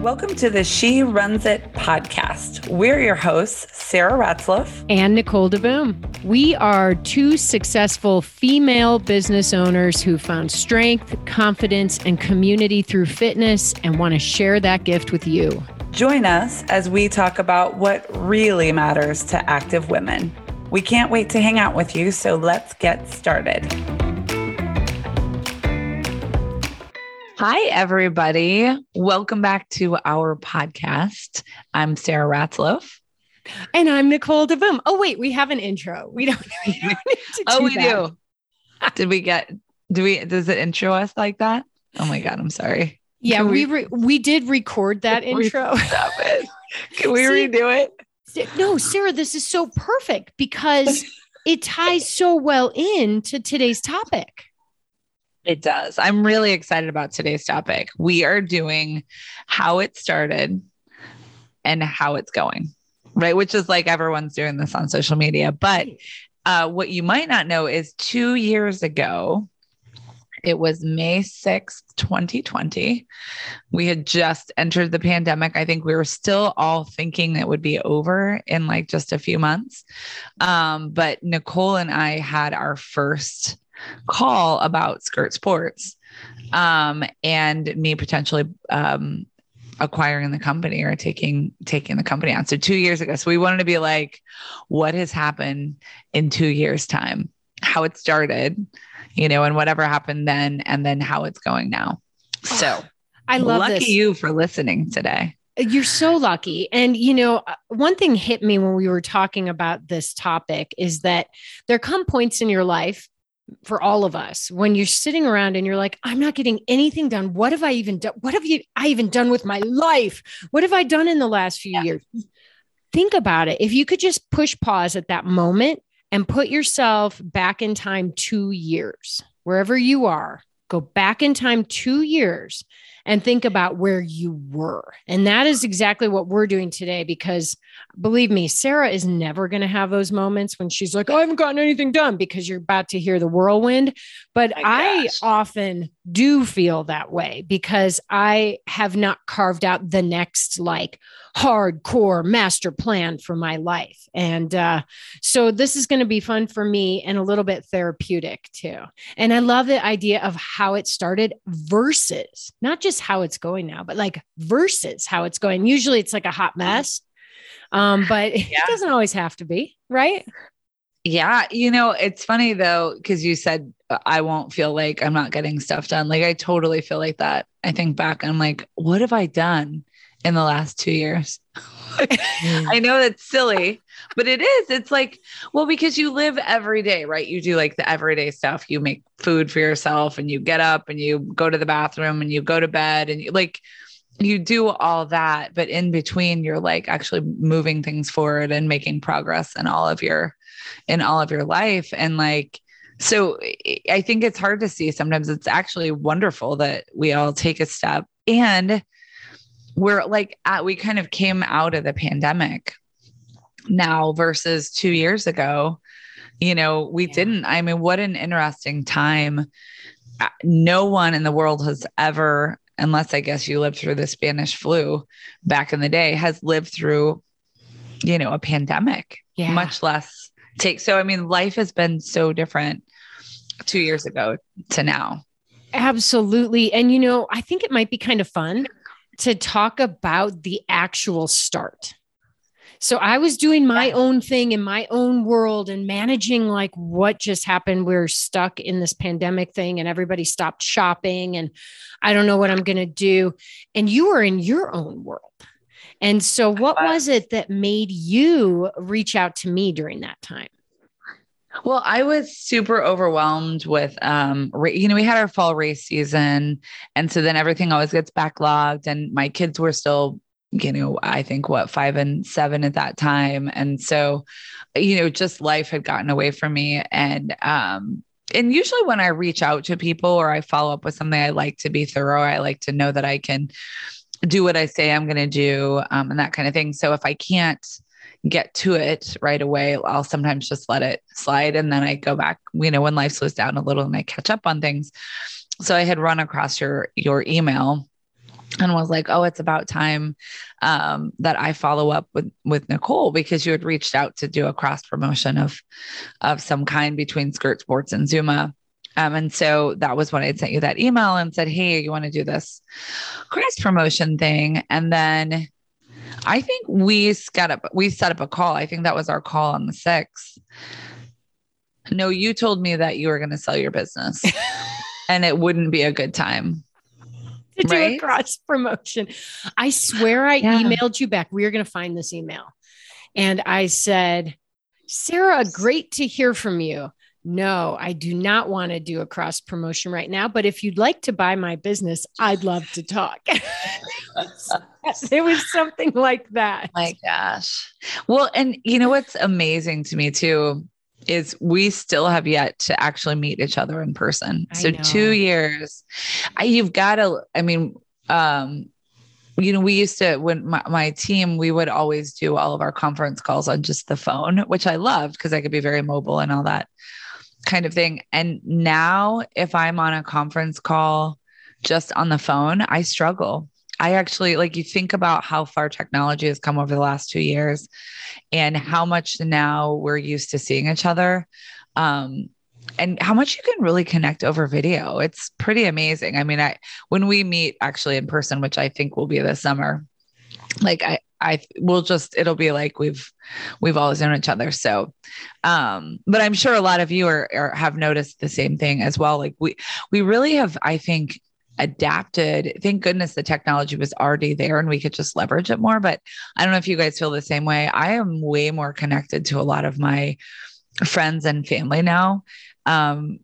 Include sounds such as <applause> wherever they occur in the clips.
Welcome to the She Runs It podcast. We're your hosts, Sarah Ratzloff and Nicole DeBoom. We are two successful female business owners who found strength, confidence, and community through fitness and want to share that gift with you. Join us as we talk about what really matters to active women. We can't wait to hang out with you, so let's get started. Hi, everybody. Welcome back to our podcast. I'm Sarah Ratzloff. And I'm Nicole DeBoom. Oh, wait, we have an intro. We don't, <laughs> oh, we don't oh, we that. do. Did we get, do we, does it intro us like that? Oh my God, I'm sorry. Yeah, Can we, we, re- we did record that intro. Stop it. <laughs> Can we See, redo it? No, Sarah, this is so perfect because <laughs> it ties so well in to today's topic. It does. I'm really excited about today's topic. We are doing how it started and how it's going, right? Which is like everyone's doing this on social media. But uh, what you might not know is two years ago, it was May 6th, 2020. We had just entered the pandemic. I think we were still all thinking it would be over in like just a few months. Um, but Nicole and I had our first call about skirt sports um, and me potentially um, acquiring the company or taking taking the company on. So two years ago. So we wanted to be like, what has happened in two years' time, how it started, you know, and whatever happened then, and then how it's going now. So I love lucky this. you for listening today. You're so lucky. And, you know, uh, one thing hit me when we were talking about this topic is that there come points in your life for all of us when you're sitting around and you're like i'm not getting anything done. What have i even done what have you i even done with my life? What have i done in the last few yeah. years? Think about it. If you could just push pause at that moment and put yourself back in time 2 years wherever you are go back in time 2 years and think about where you were. And that is exactly what we're doing today because believe me, Sarah is never going to have those moments when she's like, oh, I haven't gotten anything done because you're about to hear the whirlwind. But I, often do feel that way because I have not carved out the next like hardcore master plan for my life. And uh, so this is going to be fun for me and a little bit therapeutic too. And I love the idea of how it started versus not just how it's going now, but like versus how it's going. Usually it's like a hot mess. Um, but yeah. it doesn't always have to be, right? Yeah. You know, it's funny though, because you said I won't feel like I'm not getting stuff done. Like I totally feel like that. I think back, I'm like, what have I done in the last two years? <laughs> I know that's silly, but it is. It's like, well, because you live every day, right? You do like the everyday stuff. You make food for yourself and you get up and you go to the bathroom and you go to bed and you like, you do all that. But in between, you're like actually moving things forward and making progress in all of your, in all of your life. And like, so I think it's hard to see. Sometimes it's actually wonderful that we all take a step and we're like at, we kind of came out of the pandemic now versus 2 years ago. You know, we yeah. didn't. I mean, what an interesting time. Uh, no one in the world has ever unless I guess you lived through the Spanish flu back in the day has lived through you know, a pandemic. Yeah. Much less take so I mean life has been so different two years ago to now. Absolutely. And, you know, I think it might be kind of fun to talk about the actual start. So I was doing my own thing in my own world and managing like what just happened. We are stuck in this pandemic thing and everybody stopped shopping and I don't know what I'm going to do. And you were in your own world. And so what was it that made you reach out to me during that time? Well, I was super overwhelmed with, um, you know, we had our fall race season. And so then everything always gets backlogged. And my kids were still, you know, I think what, five and seven at that time. And so, you know, just life had gotten away from me. And, um, and usually when I reach out to people or I follow up with something, I like to be thorough. I like to know that I can do what I say I'm going to do um, and that kind of thing. So if I can't, get to it right away, I'll sometimes just let it slide. And then I go back, you know, when life slows down a little and I catch up on things. So I had run across your your email and was like, "Oh, it's about time um, that I follow up with with Nicole because you had reached out to do a cross promotion of of some kind between Skirt Sports and ZOOMA." Um, and so that was when I sent you that email and said, "Hey, you want to do this cross promotion thing?" And then I think we got up, we set up a call. I think that was our call on the sixth. No, you told me that you were going to sell your business, <laughs> and it wouldn't be a good time to do right? a cross promotion. I swear I yeah. emailed you back. We are going to find this email. And I said, Sarah, great to hear from you. No, I do not want to do a cross promotion right now. But if you'd like to buy my business, I'd love to talk. <laughs> it was something like that. My gosh. Well, and you know what's amazing to me too is we still have yet to actually meet each other in person. I so know. two years, I, you've got to, I mean, um, you know, we used to, when my, my, team, we would always do all of our conference calls on just the phone, which I loved because I could be very mobile and all that kind of thing. And now, if I'm on a conference call just on the phone, I struggle. I actually like you think about how far technology has come over the last two years and how much now we're used to seeing each other. Um, and how much you can really connect over video. It's pretty amazing. I mean, I when we meet actually in person, which I think will be this summer, like I I will just it'll be like we've we've always known each other. So um, but I'm sure a lot of you are, are have noticed the same thing as well. Like we we really have, I think, adapted. Thank goodness the technology was already there and we could just leverage it more. But I don't know if you guys feel the same way. I am way more connected to a lot of my friends and family now um,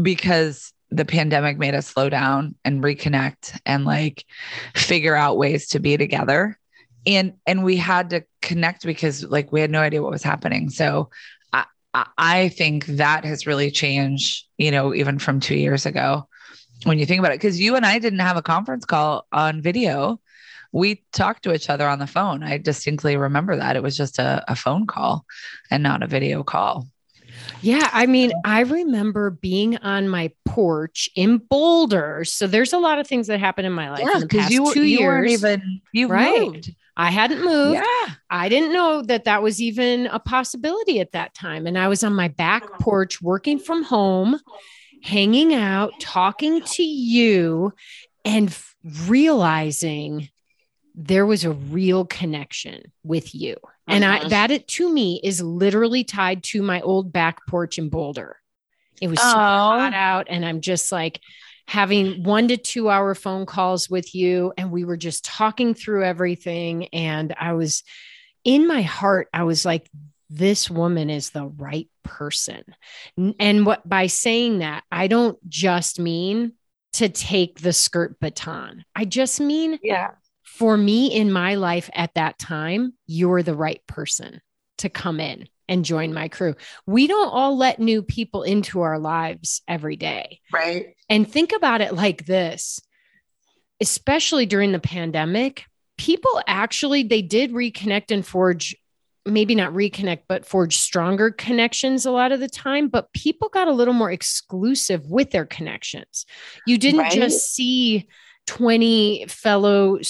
because the pandemic made us slow down and reconnect and like figure out ways to be together and and we had to connect because like we had no idea what was happening so i i think that has really changed you know even from two years ago when you think about it because you and i didn't have a conference call on video we talked to each other on the phone i distinctly remember that it was just a, a phone call and not a video call yeah, I mean, I remember being on my porch in Boulder. So there's a lot of things that happened in my life yeah, in the past you, two you years. even you right. moved. I hadn't moved. Yeah. I didn't know that that was even a possibility at that time. And I was on my back porch working from home hanging out, talking to you, and f- realizing there was a real connection with you. And I, uh-huh. that it to me is literally tied to my old back porch in Boulder. It was oh. hot out, and I'm just like having one to two hour phone calls with you, and we were just talking through everything. And I was in my heart, I was like, this woman is the right person. And what by saying that, I don't just mean to take the skirt baton. I just mean yeah. For me in my life at that time, you're the right person to come in and join my crew. We don't all let new people into our lives every day. Right. And think about it like this, especially during the pandemic, people actually they did reconnect and forge maybe not reconnect, but forge stronger connections a lot of the time. But people got a little more exclusive with their connections. You didn't right? just see 20 fellow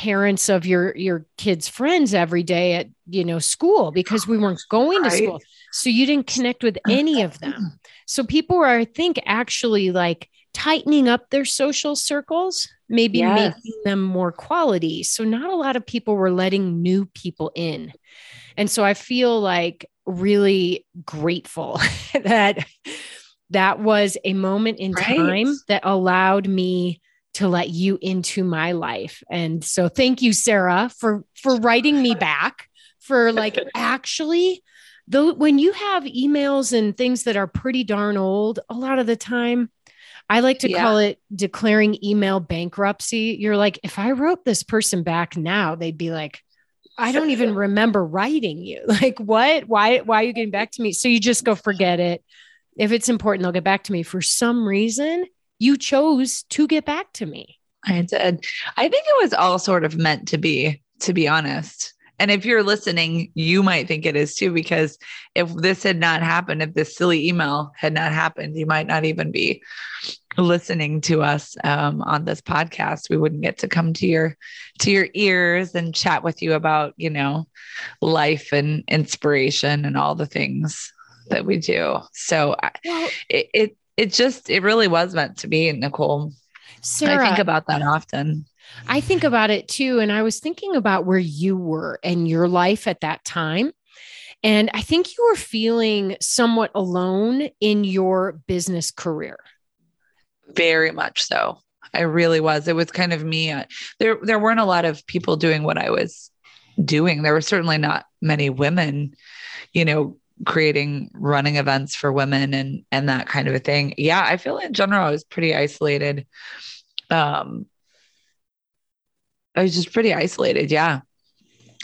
parents of your your kids friends every day at you know school because we weren't going right. to school so you didn't connect with uh-huh. any of them so people are i think actually like tightening up their social circles maybe yes. making them more quality so not a lot of people were letting new people in and so I feel like really grateful <laughs> that that was a moment in right. time that allowed me to let you into my life. And so thank you Sarah for for writing me back for <laughs> like actually though when you have emails and things that are pretty darn old a lot of the time I like to yeah. call it declaring email bankruptcy. You're like, if I wrote this person back now, they'd be like, I don't <laughs> even remember writing you. <laughs> Like, what? Why? Why are you getting back to me? So you just go forget it. If it's important, they'll get back to me. For some reason, you chose to get back to me. I did. I think it was all sort of meant to be, to be honest. And if you're listening, you might think it is too, because if this had not happened, if this silly email had not happened, you might not even be listening to us um, on this podcast, we wouldn't get to come to your to your ears and chat with you about you know life and inspiration and all the things that we do. So well, it, it it just it really was meant to be, Nicole. Sarah, I think about that often. I think about it too. And I was thinking about where you were in your life at that time. And I think you were feeling somewhat alone in your business career. Very much so. I really was. It was kind of me. There, there weren't a lot of people doing what I was doing. There were certainly not many women, you know, creating running events for women and and that kind of a thing. Yeah, I feel in general I was pretty isolated. Um, I was just pretty isolated. Yeah.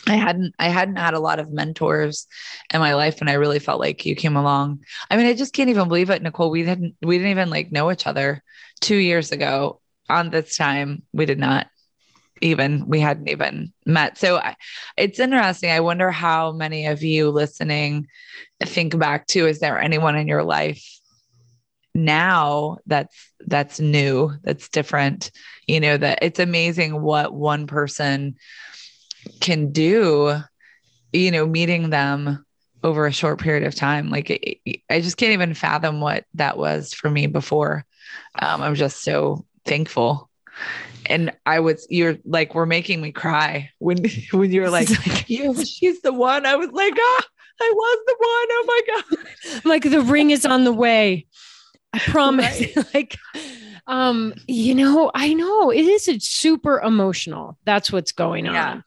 I hadn't I hadn't had a lot of mentors in my life and I really felt like you came along. I mean, I just can't even believe it, Nicole. We didn't we didn't even like know each other two years ago on this time. We did not even we hadn't even met. So I, it's interesting. I wonder how many of you listening think back to is there anyone in your life now that's that's new, that's different, you know, that it's amazing what one person can do, you know, meeting them over a short period of time. Like it, I just can't even fathom what that was for me before. Um, I'm just so thankful. And I was, you're like, we're making me cry when, <laughs> when you're <laughs> like, you, she's the one. I was like, ah, I was the one. Oh my God. <laughs> like the ring is on the way. I promise. Right. like, um, you know, I know it is super emotional. That's what's going on. Yeah.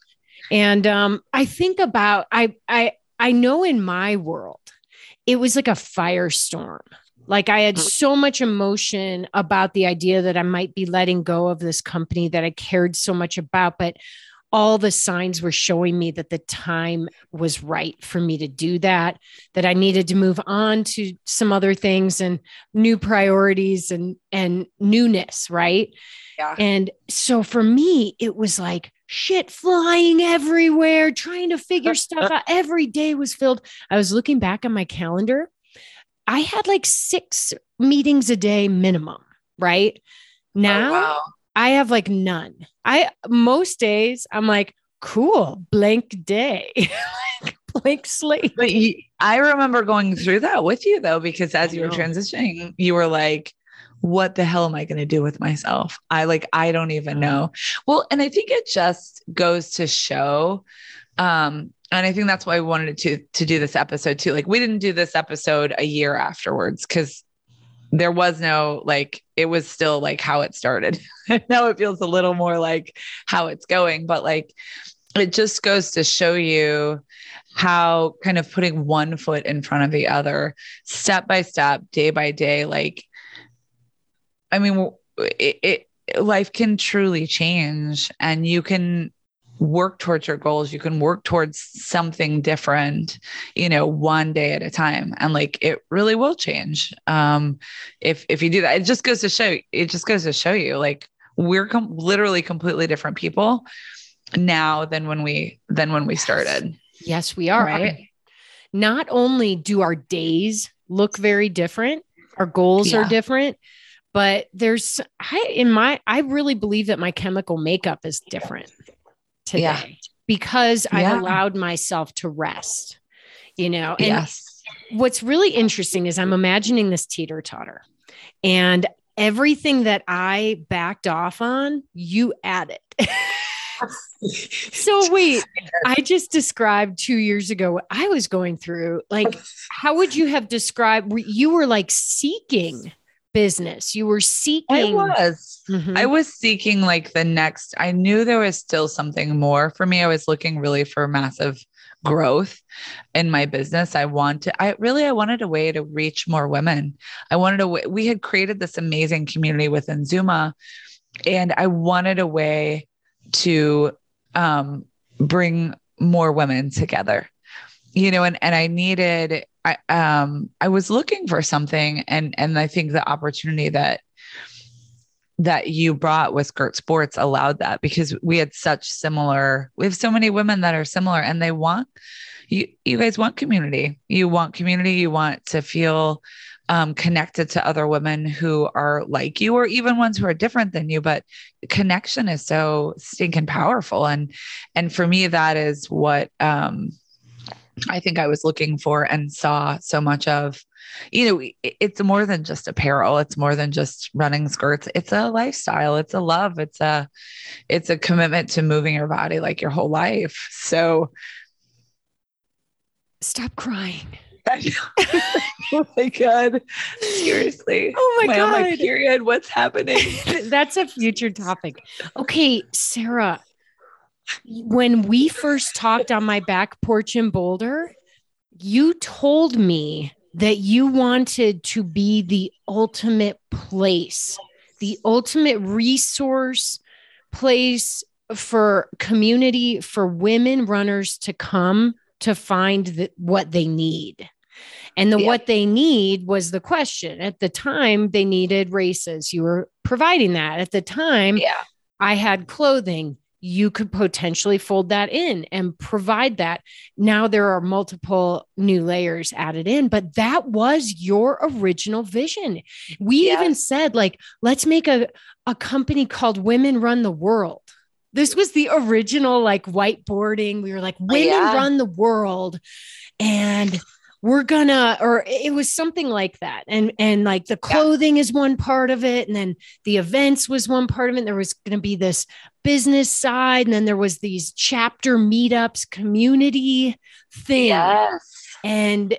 And um, I think about I I I know in my world, it was like a firestorm. Like I had mm. so much emotion about the idea that I might be letting go of this company that I cared so much about, but all the signs were showing me that the time was right for me to do that, that I needed to move on to some other things and new priorities and and newness, right? Yeah. And so for me, it was like shit flying everywhere, trying to figure <laughs> stuff out. Every day was filled. I was looking back on my calendar. I had like six meetings a day minimum, right? Oh, now oh, wow. I have like none. I most days I'm like, cool, blank day. <laughs> like blank slate. But you, I remember going through that with you though, because as you were transitioning, you were like, what the hell am I going to do with myself? I like, I don't even know. Well, and I think it just goes to show, um, and I think that's why I wanted to to do this episode too. Like, we didn't do this episode a year afterwards because there was no like it was still like how it started. <laughs> now it feels a little more like how it's going, but like it just goes to show you how kind of putting one foot in front of the other, step by step, day by day, like I mean, it, it life can truly change, and you can work towards your goals. You can work towards something different you know one day at a time. And like it really will change um if if you do that. It just goes to show it just goes to show you like we're com- literally completely different people now than when we than when we started. Yes we are. Right. Not only do our days look very different our goals yeah. are different but there's I in my I really believe that my chemical makeup is different today yeah. because yeah. I allowed myself to rest. You know, and yes. what's really interesting is I'm imagining this teeter totter and everything that I backed off on, you added. <laughs> so wait, I just described two years ago what I was going through. Like, <laughs> how would you have described? You were like seeking business. You were seeking. I was. Mm-hmm. I was seeking like the next. I knew there was still something more for me. I was looking really for massive growth in my business. I wanted, I really, I wanted a way to reach more women. I wanted a way, we had created this amazing community within ZOOMA, and I wanted a way to um, bring more women together you know and and i needed I um I was looking for something and and I think the opportunity that that you brought with Skirt Sports allowed that because we had such similar we have so many women that are similar and they want you you guys want community. You want community, you want to feel um, connected to other women who are like you or even ones who are different than you but connection is so stinking powerful and and for me that is what um i think i was looking for and saw so much of you know it's more than just apparel. It's more than just running skirts. It's a lifestyle. It's a love. It's a it's a commitment to moving your body like your whole life. So stop crying. <laughs> <laughs> Oh my god. Seriously. Oh my god. my period. What's happening? <laughs> That's a future topic. Okay sarah when we first talked on my back porch in boulder you told me that you wanted to be the ultimate place, the ultimate resource place for community for women runners to come to find the, what they need. And the yeah. what they need was the question. At the time, they needed races. You were providing that. At the time, yeah. I had clothing you could potentially fold that in and provide that. Now there are multiple new layers added in, but that was your original vision. We even said, like, let's make a, a company called Women Run the World. This was the original like whiteboarding. We were like, oh, Women yeah. Run the World. And we're gonna or it was something like that and and like the clothing yeah. is one part of it and then the events was one part of it and there was going to be this business side and then there was these chapter meetups community thing yes. and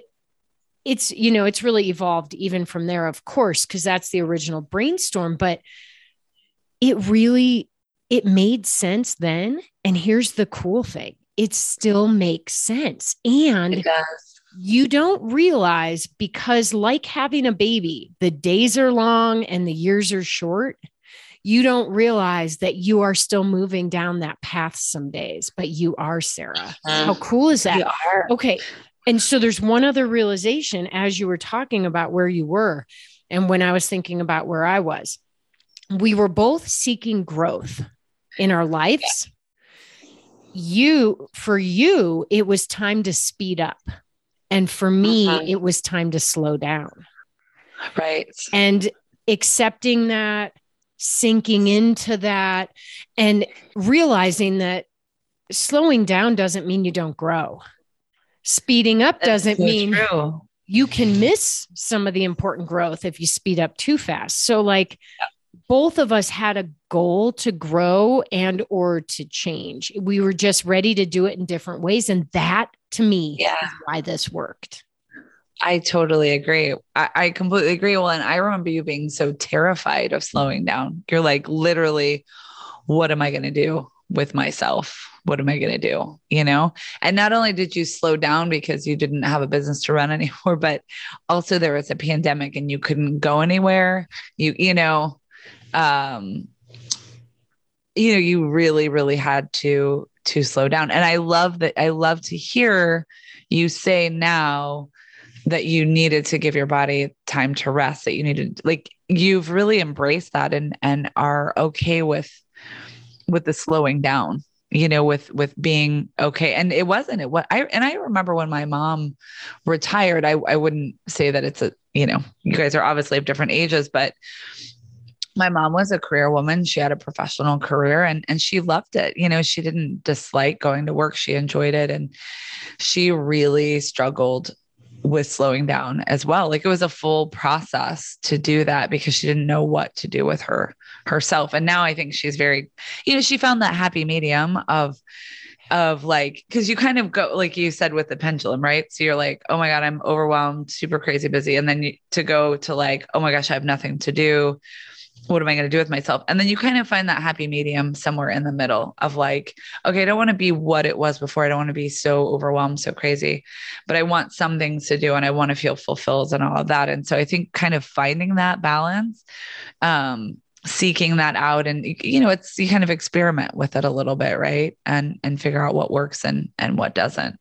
it's you know it's really evolved even from there of course because that's the original brainstorm but it really it made sense then and here's the cool thing it still makes sense and you don't realize because like having a baby the days are long and the years are short you don't realize that you are still moving down that path some days, but you are, Sarah. How cool is that? Okay. And so there's one other realization as you were talking about where you were. And when I was thinking about where I was, we were both seeking growth in our lives. You, for you, it was time to speed up. And for me, uh-huh. it was time to slow down. Right. And accepting that, sinking into that and realizing that slowing down doesn't mean you don't grow. Speeding up doesn't so mean true. you can miss some of the important growth if you speed up too fast. So like both of us had a goal to grow and or to change. We were just ready to do it in different ways and that to me yeah. is why this worked. I totally agree. I, I, completely agree. Well, and I remember you being so terrified of slowing down. You're like, literally, what am I going to do with myself? What am I going to do? You know? And not only did you slow down because you didn't have a business to run <laughs> anymore, but also there was a pandemic and you couldn't go anywhere. You, you know, um, you know, you really, really had to to slow down. And I love that. I love to hear you say now that you needed to give your body time to rest that you needed like you've really embraced that and and are okay with with the slowing down you know with with being okay. And it wasn't it what i and i remember when my mom retired i i wouldn't say that it's a you know you guys are obviously of different ages but my mom was a career woman. She had a professional career and and she loved it. You know she didn't dislike going to work. She enjoyed it and she really struggled with slowing down as well. Like it was a full process to do that because she didn't know what to do with her herself. And now I think she's very, you know, she found that happy medium of of like because you kind of go like you said with the pendulum right so you're like oh my god i'm overwhelmed super crazy busy and then you, to go to like oh my gosh i have nothing to do what am I going to do with myself? And then you kind of find that happy medium somewhere in the middle of like, okay, I don't want to be what it was before. I don't want to be so overwhelmed, so crazy, but I want some things to do and I want to feel fulfilled and all of that. And so I think kind of finding that balance, um, seeking that out and you know it's you kind of experiment with it a little bit right and and figure out what works and and what doesn't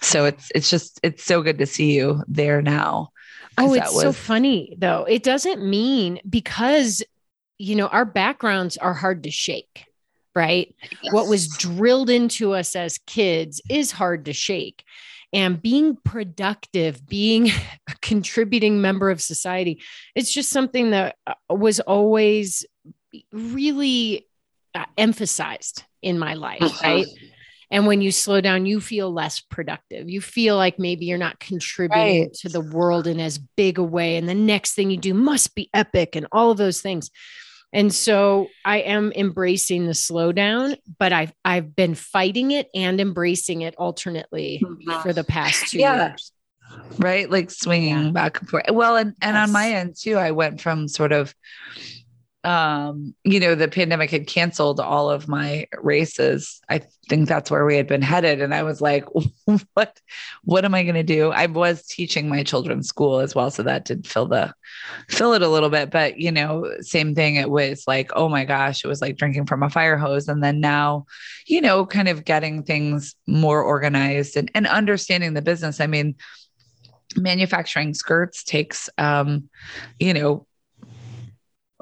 so it's it's just it's so good to see you there now Oh, it's was- so funny though. It doesn't mean because you know, our backgrounds are hard to shake, right? Yes. What was drilled into us as kids is hard to shake. and being productive, being <laughs> a contributing member of society. It's just something that uh, was always really uh, emphasized in my life, mm-hmm. right? And when you slow down, you feel less productive. You feel like maybe you're not contributing right. to the world in as big a way. And the next thing you do must be epic and all of those things. And so I am embracing the slowdown, but I've I've been fighting it and embracing it alternately mm-hmm. for the past two yeah. years. Right. Like swinging yeah. back and forth. Well, and, and yes. on my end too, I went from sort of um you know the pandemic had canceled all of my races. I think that's where we had been headed. And i was like <laughs> what what am i going to do? I was teaching my children's school as well so that did fill the fill it a little bit. But you know same thing it was like oh my gosh it was like drinking from a fire hose. And then now you know kind of getting things more organized and, and understanding the business. I mean manufacturing skirts takes um you know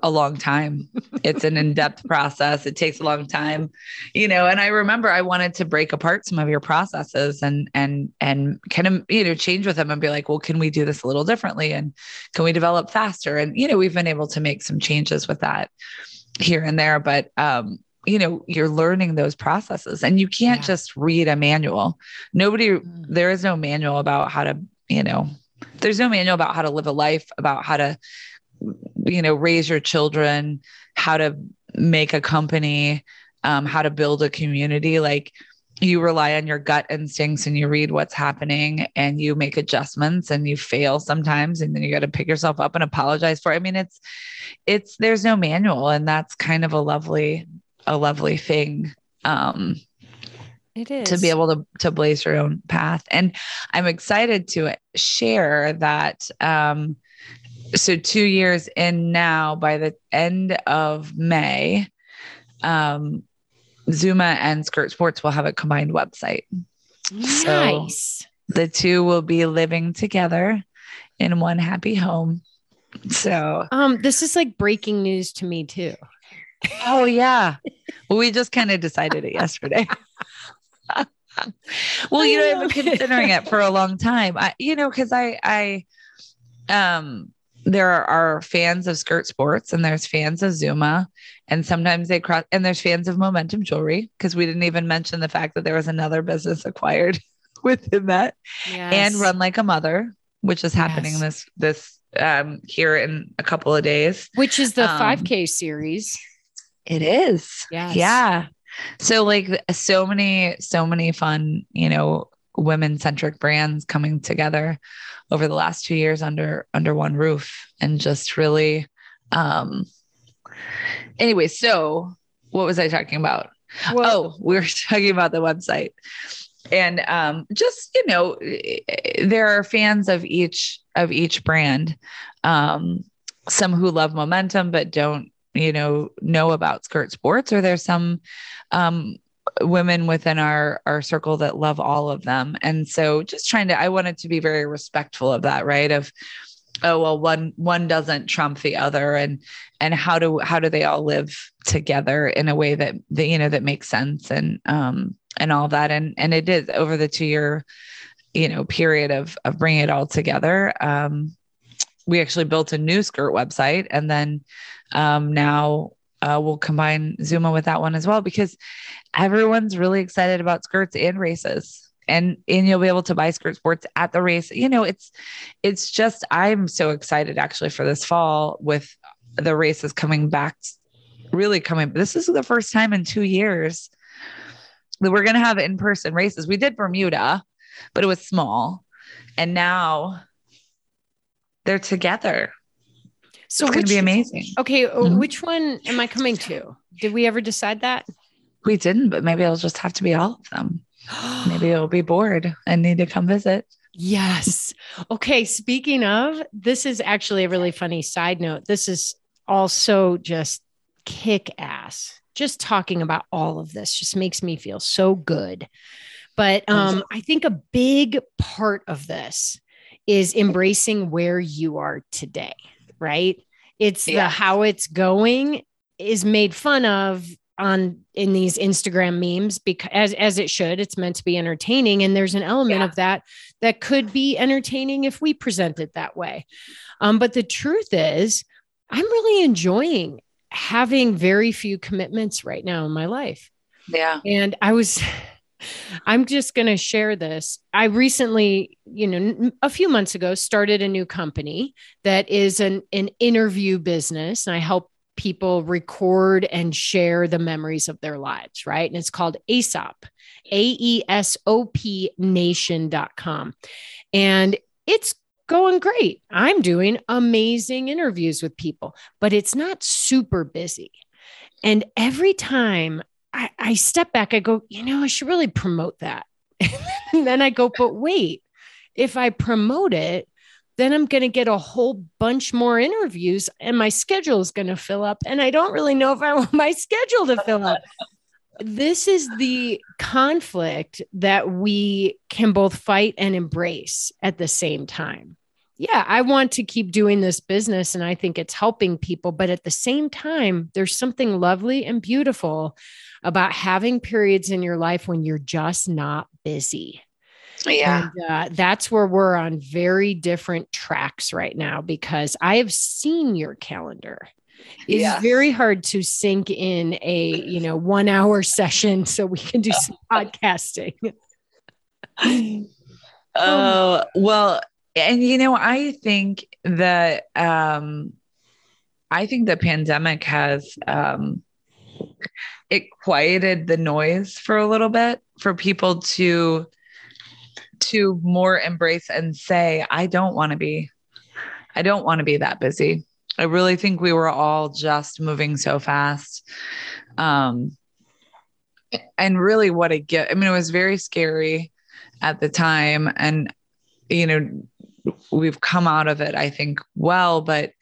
a long time. It's an in-depth process. It takes a long time, you know, and I remember I wanted to break apart some of your processes and and and kind of, you know, change with them and be like, well, can we do this a little differently and can we develop faster? And you know, we've been able to make some changes with that here and there, but um you know you're learning those processes and you can't yeah. just read a manual nobody mm. there is no manual about how to you know there's no manual about how to live a life about how to you know raise your children how to make a company um, how to build a community. Like you rely on your gut instincts and you read what's happening and you make adjustments and you fail sometimes and then you got to pick yourself up and apologize for it. I mean it's it's there's no manual and that's kind of a lovely a lovely thing um it is to be able to to blaze your own path. And I'm excited to share that um so two years in now by the end of may um ZOOMA and skirt sports will have a combined website. Nice. so the two will be living together in one happy home. So um this is like breaking news to me too. Oh yeah. Well, we just kind of decided it yesterday. <laughs> Well you know i've been considering it for a long time. I you know because i i um there are fans of skirt sports and there's fans of ZOOMA and sometimes they cross and there's fans of momentum jewelry because we didn't even mention the fact that there was another business acquired <laughs> within that yes. and run like a mother which is happening yes. this this um here in a couple of days which is the um, 5k series it is yes. yeah so like so many so many fun you know women centric brands coming together over the last two years under under one roof and just really um anyway so what was i talking about? Oh we were <laughs> talking about the website. And um just you know there are fans of each of each brand. Um some who love momentum but don't you know know about skirt sports or there's some um women within our our circle that love all of them. And so just trying to i wanted to be very respectful of that right? Of oh well one one doesn't trump the other. And and how do how do they all live together in a way that that you know that makes sense and um and all that. And and it is over the two year you know period of of bringing it all together. Um we actually built a new skirt website and then um now uh, we'll combine ZOOMA with that one as well because everyone's really excited about skirts and races. And, and you'll be able to buy skirt sports at the race. You know, it's it's just I'm so excited actually for this fall with the races coming back, really coming. This is the first time in two years that we're gonna have in-person races. We did Bermuda, but it was small. And now they're together so it's going to be amazing. Okay, uh, mm-hmm. which one am I coming to? Did we ever decide that? We didn't, but maybe it'll just have to be all of them. <gasps> maybe it'll be bored and need to come visit. Yes. Okay. Speaking of, this is actually a really funny side note. This is also just kick ass. Just talking about all of this just makes me feel so good. But um, I think a big part of this is embracing where you are today right? It's yeah. the how it's going is made fun of on in these Instagram memes because as as it should. It's meant to be entertaining, and there's an element Yeah. of that that could be entertaining if we present it that way. Um, but the truth is, I'm really enjoying having very few commitments right now in my life. Yeah. And I was, I'm just going to share this. I recently, you know, a few months ago, started a new company that is an, an interview business. And I help people record and share the memories of their lives, right? And it's called Aesop, A E S O P nation.com. And it's going great. I'm doing amazing interviews with people, but it's not super busy. And every time I, I step back, I go, you know, I should really promote that. <laughs> and then I go, but wait, if I promote it, then I'm going to get a whole bunch more interviews and my schedule is going to fill up. And I don't really know if I <laughs> want my schedule to fill up. This is the conflict that we can both fight and embrace at the same time. Yeah, I want to keep doing this business and I think it's helping people. But at the same time, there's something lovely and beautiful about having periods in your life when you're just not busy. Yeah. And uh, that's where we're on very different tracks right now because I have seen your calendar. It's Yes. very hard to sink in a you know one hour session so we can do some <laughs> podcasting. Oh, well, and you know, I think that um I think the pandemic has um it quieted the noise for a little bit for people to to more embrace and say, I don't want to be I don't want to be that busy. I really think we were all just moving so fast. Um and really what a gift. I mean, it was very scary at the time and you know we've come out of it i think well but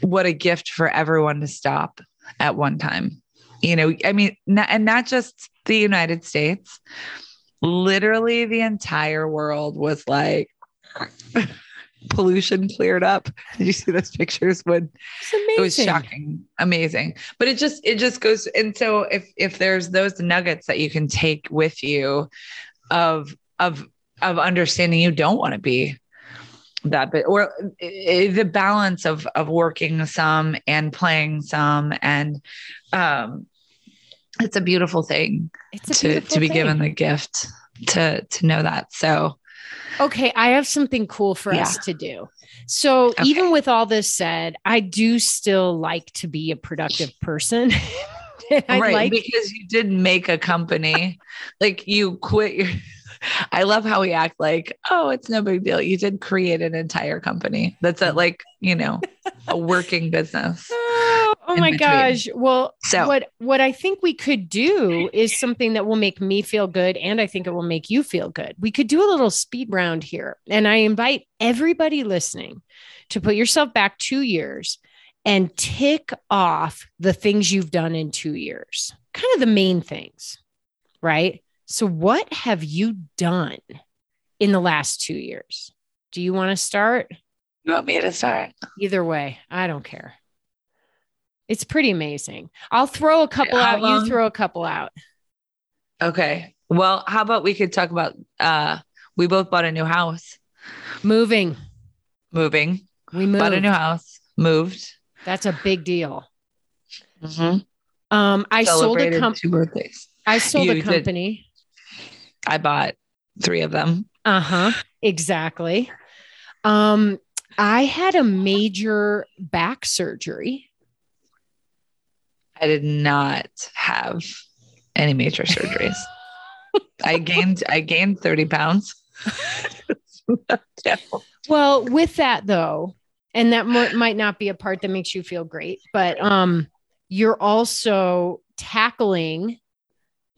what a gift for everyone to stop at one time you know i mean not, and not just the united states. Literally the entire world was like <laughs> pollution cleared up. Did you see those pictures when it was shocking amazing. But it just it just goes and so if if there's those nuggets that you can take with you of of of understanding you don't want to be that bit or eh, the balance of of working some and playing some and um it's a beautiful thing It's a to beautiful to be thing. given the gift to to know that so Okay, I have something cool for us to do. So, Okay. even with all this said, I do still like to be a productive person. <laughs> I right like because you did make a company <laughs> like you quit your <laughs> i love how we act like oh it's no big deal you did create an entire company that's a like you know a working business Oh, my gosh. Well, So- what what I think we could do is something that will make me feel good and I think it will make you feel good. We could do a little speed round here. And I invite everybody listening to put yourself back 2 years and tick off the things you've done in 2 years. Kind of the main things, right? So what have you done in the last 2 years? Do you want to start? you want me to start Either way, I don't care. It's pretty amazing. I'll throw a couple How out. long? You throw a couple out. okay well how about we could talk about uh we both bought a new house Moving. moving We moved. bought a new house moved That's a big deal. Mhm. Um, I sold a company. two birthdays I sold You a did. company. i bought three of them Uh huh. Exactly. Um, I had a major back surgery. I did not have any major surgeries. <laughs> I gained I gained 30 pounds. <laughs> Well, with that though, and that mo- might not be a part that makes you feel great, but um, you're also tackling,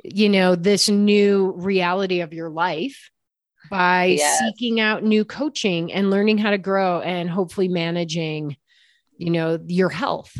you know, this new reality of your life by Yes. seeking out new coaching and learning how to grow and hopefully managing, you know, your health.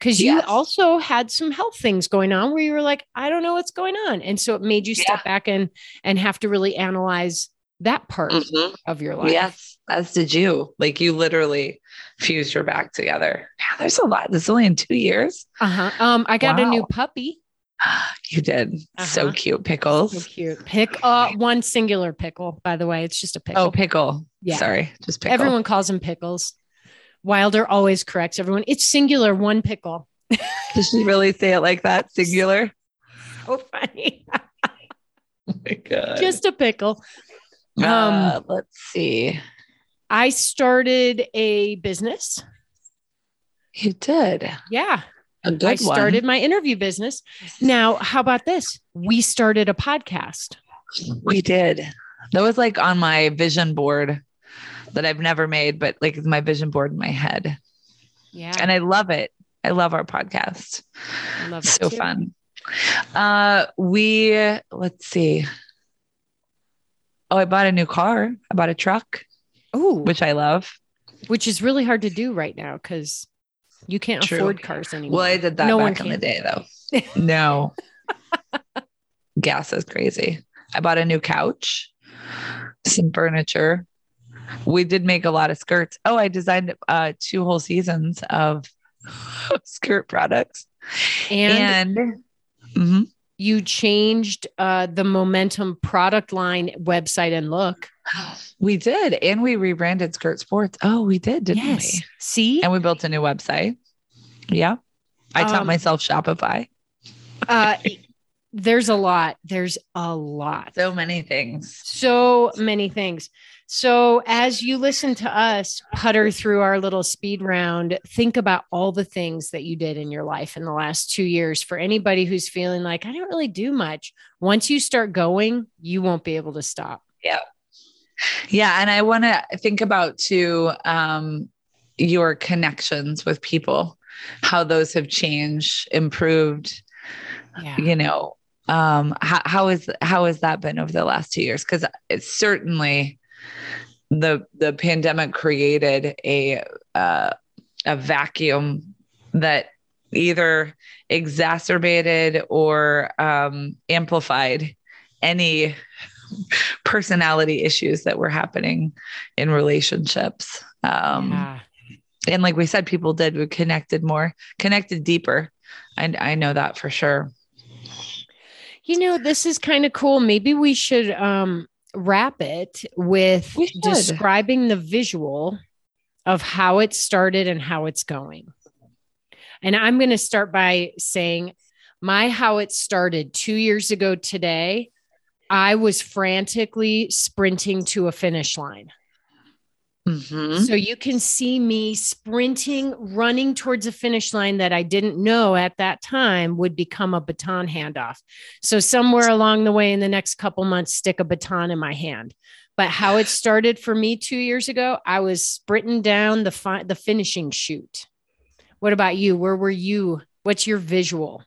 Because you Yes. also had some health things going on where you were like, I don't know what's going on, and so it made you step back and and have to really analyze that part Mhm. of your life. Yes, as did you. Like you literally fused your back together. Yeah, there's a lot. This is only in two years. Uh huh. Um, I got a new puppy. <gasps> You did. So Uh-huh. cute. Pickles. So cute. Pick uh one singular pickle, by the way. It's just a pickle. Oh, pickle. Yeah. Sorry. Just pickle. Everyone calls them pickles. Wilder always corrects everyone. It's singular, one pickle. <laughs> Does she really say it like that? Singular? <laughs> So funny. Oh my God. just a pickle. uh, let's see. I started a business. You did. Yeah. A good I one. started my interview business. Now, how about this? We started a podcast. We did. That was like on my vision board that I've never made, but like my vision board in my head. Yeah. And I love it. I love our podcast. I love it so too. fun. Uh we let's see. Oh, I bought a new car. I bought a truck, Ooh, which I love. which is really hard to do right now because you can't True. afford cars anymore. Well, I did that No one back in the day though. <laughs> no. Gas is crazy. I bought a new couch, some furniture. We did make a lot of skirts. Oh, I designed uh two whole seasons of <laughs> skirt products. and, And, Mhm. you changed uh, the Momentum product line website and look. <gasps> we did. And we rebranded Skirt Sports. Oh, we did, didn't yes. we? See, And we built a new website. Yeah. I taught Um, myself Shopify. uh, <laughs> there's a lot. There's a lot. So many things. So many things. So, as you listen to us putter through our little speed round, think about all the things that you did in your life in the last two years. For anybody who's feeling like, I didn't really do much, once you start going, you won't be able to stop. Yeah. Yeah. And I want to think about too um, your connections with people, how those have changed, improved, Yeah. you know. Um, how, how is how has that been over the last two years? Because it's certainly the the pandemic created a uh, a vacuum that either exacerbated or um, amplified any <laughs> personality issues that were happening in relationships. Um, Yeah. And like we said, people did, we connected more, connected deeper. And I know that for sure. You know, this is kind of cool. Maybe we should um, wrap it with describing the visual of how it started and how it's going. And I'm going to start by saying my how it started two years ago today. I was frantically sprinting to a finish line. Mhm. So you can see me sprinting, running towards a finish line that I didn't know at that time would become a baton handoff. So somewhere along the way in the next couple months, stick a baton in my hand. But how it started for me two years ago, I was sprinting down the fi- the finishing chute. What about you? Where were you? What's your visual?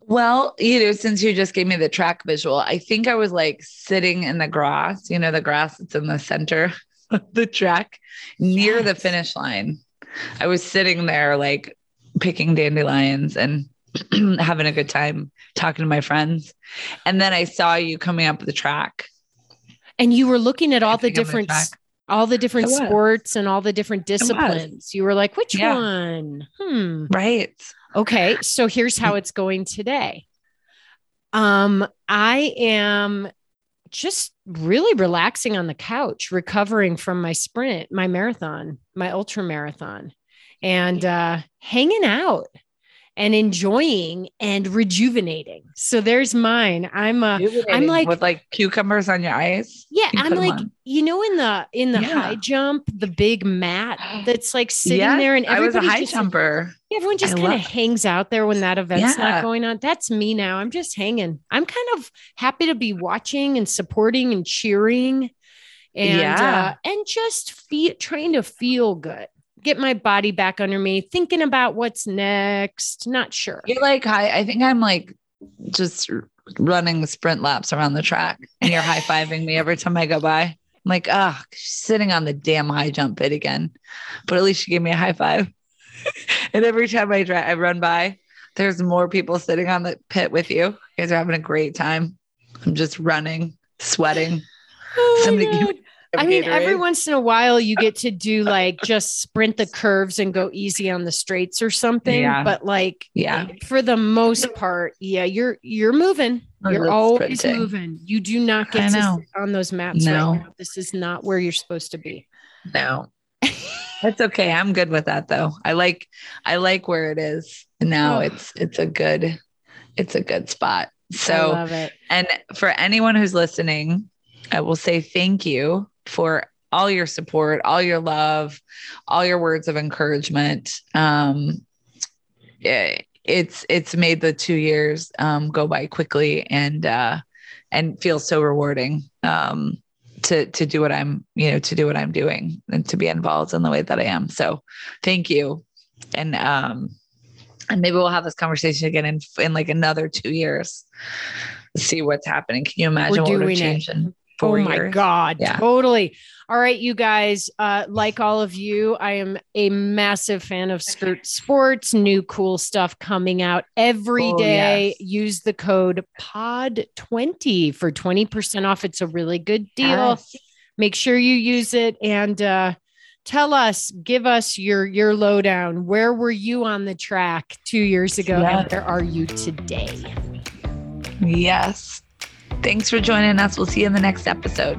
Well, you know, since you just gave me the track visual, I think I was like sitting in the grass, you know, the grass that's in the center of <laughs> the track near the finish line. I was sitting there like picking dandelions and <clears throat> having a good time talking to my friends. And then I saw you coming up the track. And you were looking at all the different track. all the different sports and all the different disciplines. You were like, which Yeah. one? Hmm. Right. Okay, so here's how it's going today. Um, I am just really relaxing on the couch, recovering from my sprint, my marathon, my ultra marathon, and uh, hanging out and enjoying and rejuvenating. So there's mine. I'm uh, I'm like- with like cucumbers on your eyes. yeah, You I'm like, on. you know, in the in the Yeah. high jump, the big mat <gasps> that's like sitting Yes, there, and I was a high just jumper. Everyone just kind of hangs out there when that event's Yeah. not going on. That's me now. I'm just hanging. I'm kind of happy to be watching and supporting and cheering and Yeah. uh, and just feel trying to feel good. Get my body back under me, thinking about what's next. Not sure. You're like high. I think I'm like just running sprint laps around the track, and you're high fiving me every time I go by. I'm like, ah, she's sitting on the damn high jump bit again. But at least she gave me a high five. <laughs> and every time I try, I run by, there's more people sitting on the pit with you. You guys are having a great time. I'm just running, sweating. Oh Somebody give God. I mean, every once in a while you get to do like just sprint the curves and go easy on the straights or something. Yeah. But like, Yeah. for the most part, yeah, you're you're moving. I You're always sprinting. moving. You do not get to sit on those mats No. right now. This is not where you're supposed to be. No. That's okay. I'm good with that though. I like I like where it is. Now Oh. it's it's a good it's a good spot. I So love it. and for anyone who's listening, I will say thank you for all your support, all your love, all your words of encouragement. Um it- it's it's made the 2 years um go by quickly and uh and feels so rewarding. Um to to do what I'm, you know, to do what I'm doing and to be involved in the way that I am. So thank you. And um and maybe we'll have this conversation again in in like another two years. See what's happening. Can you imagine what would have it. In Oh four my years? God. Yeah. Totally. All right, you guys. Uh, like all of you, I am a massive fan of Skirt Sports. New cool stuff coming out every Oh, day. yes. Use the code POD20 for 20% off. It's a really good deal. Yes. Make sure you use it and uh, tell us, give us your your lowdown. Where were you on the track two years ago? Yes. And where are you today? Yes. Thanks for joining us. We'll see you in the next episode.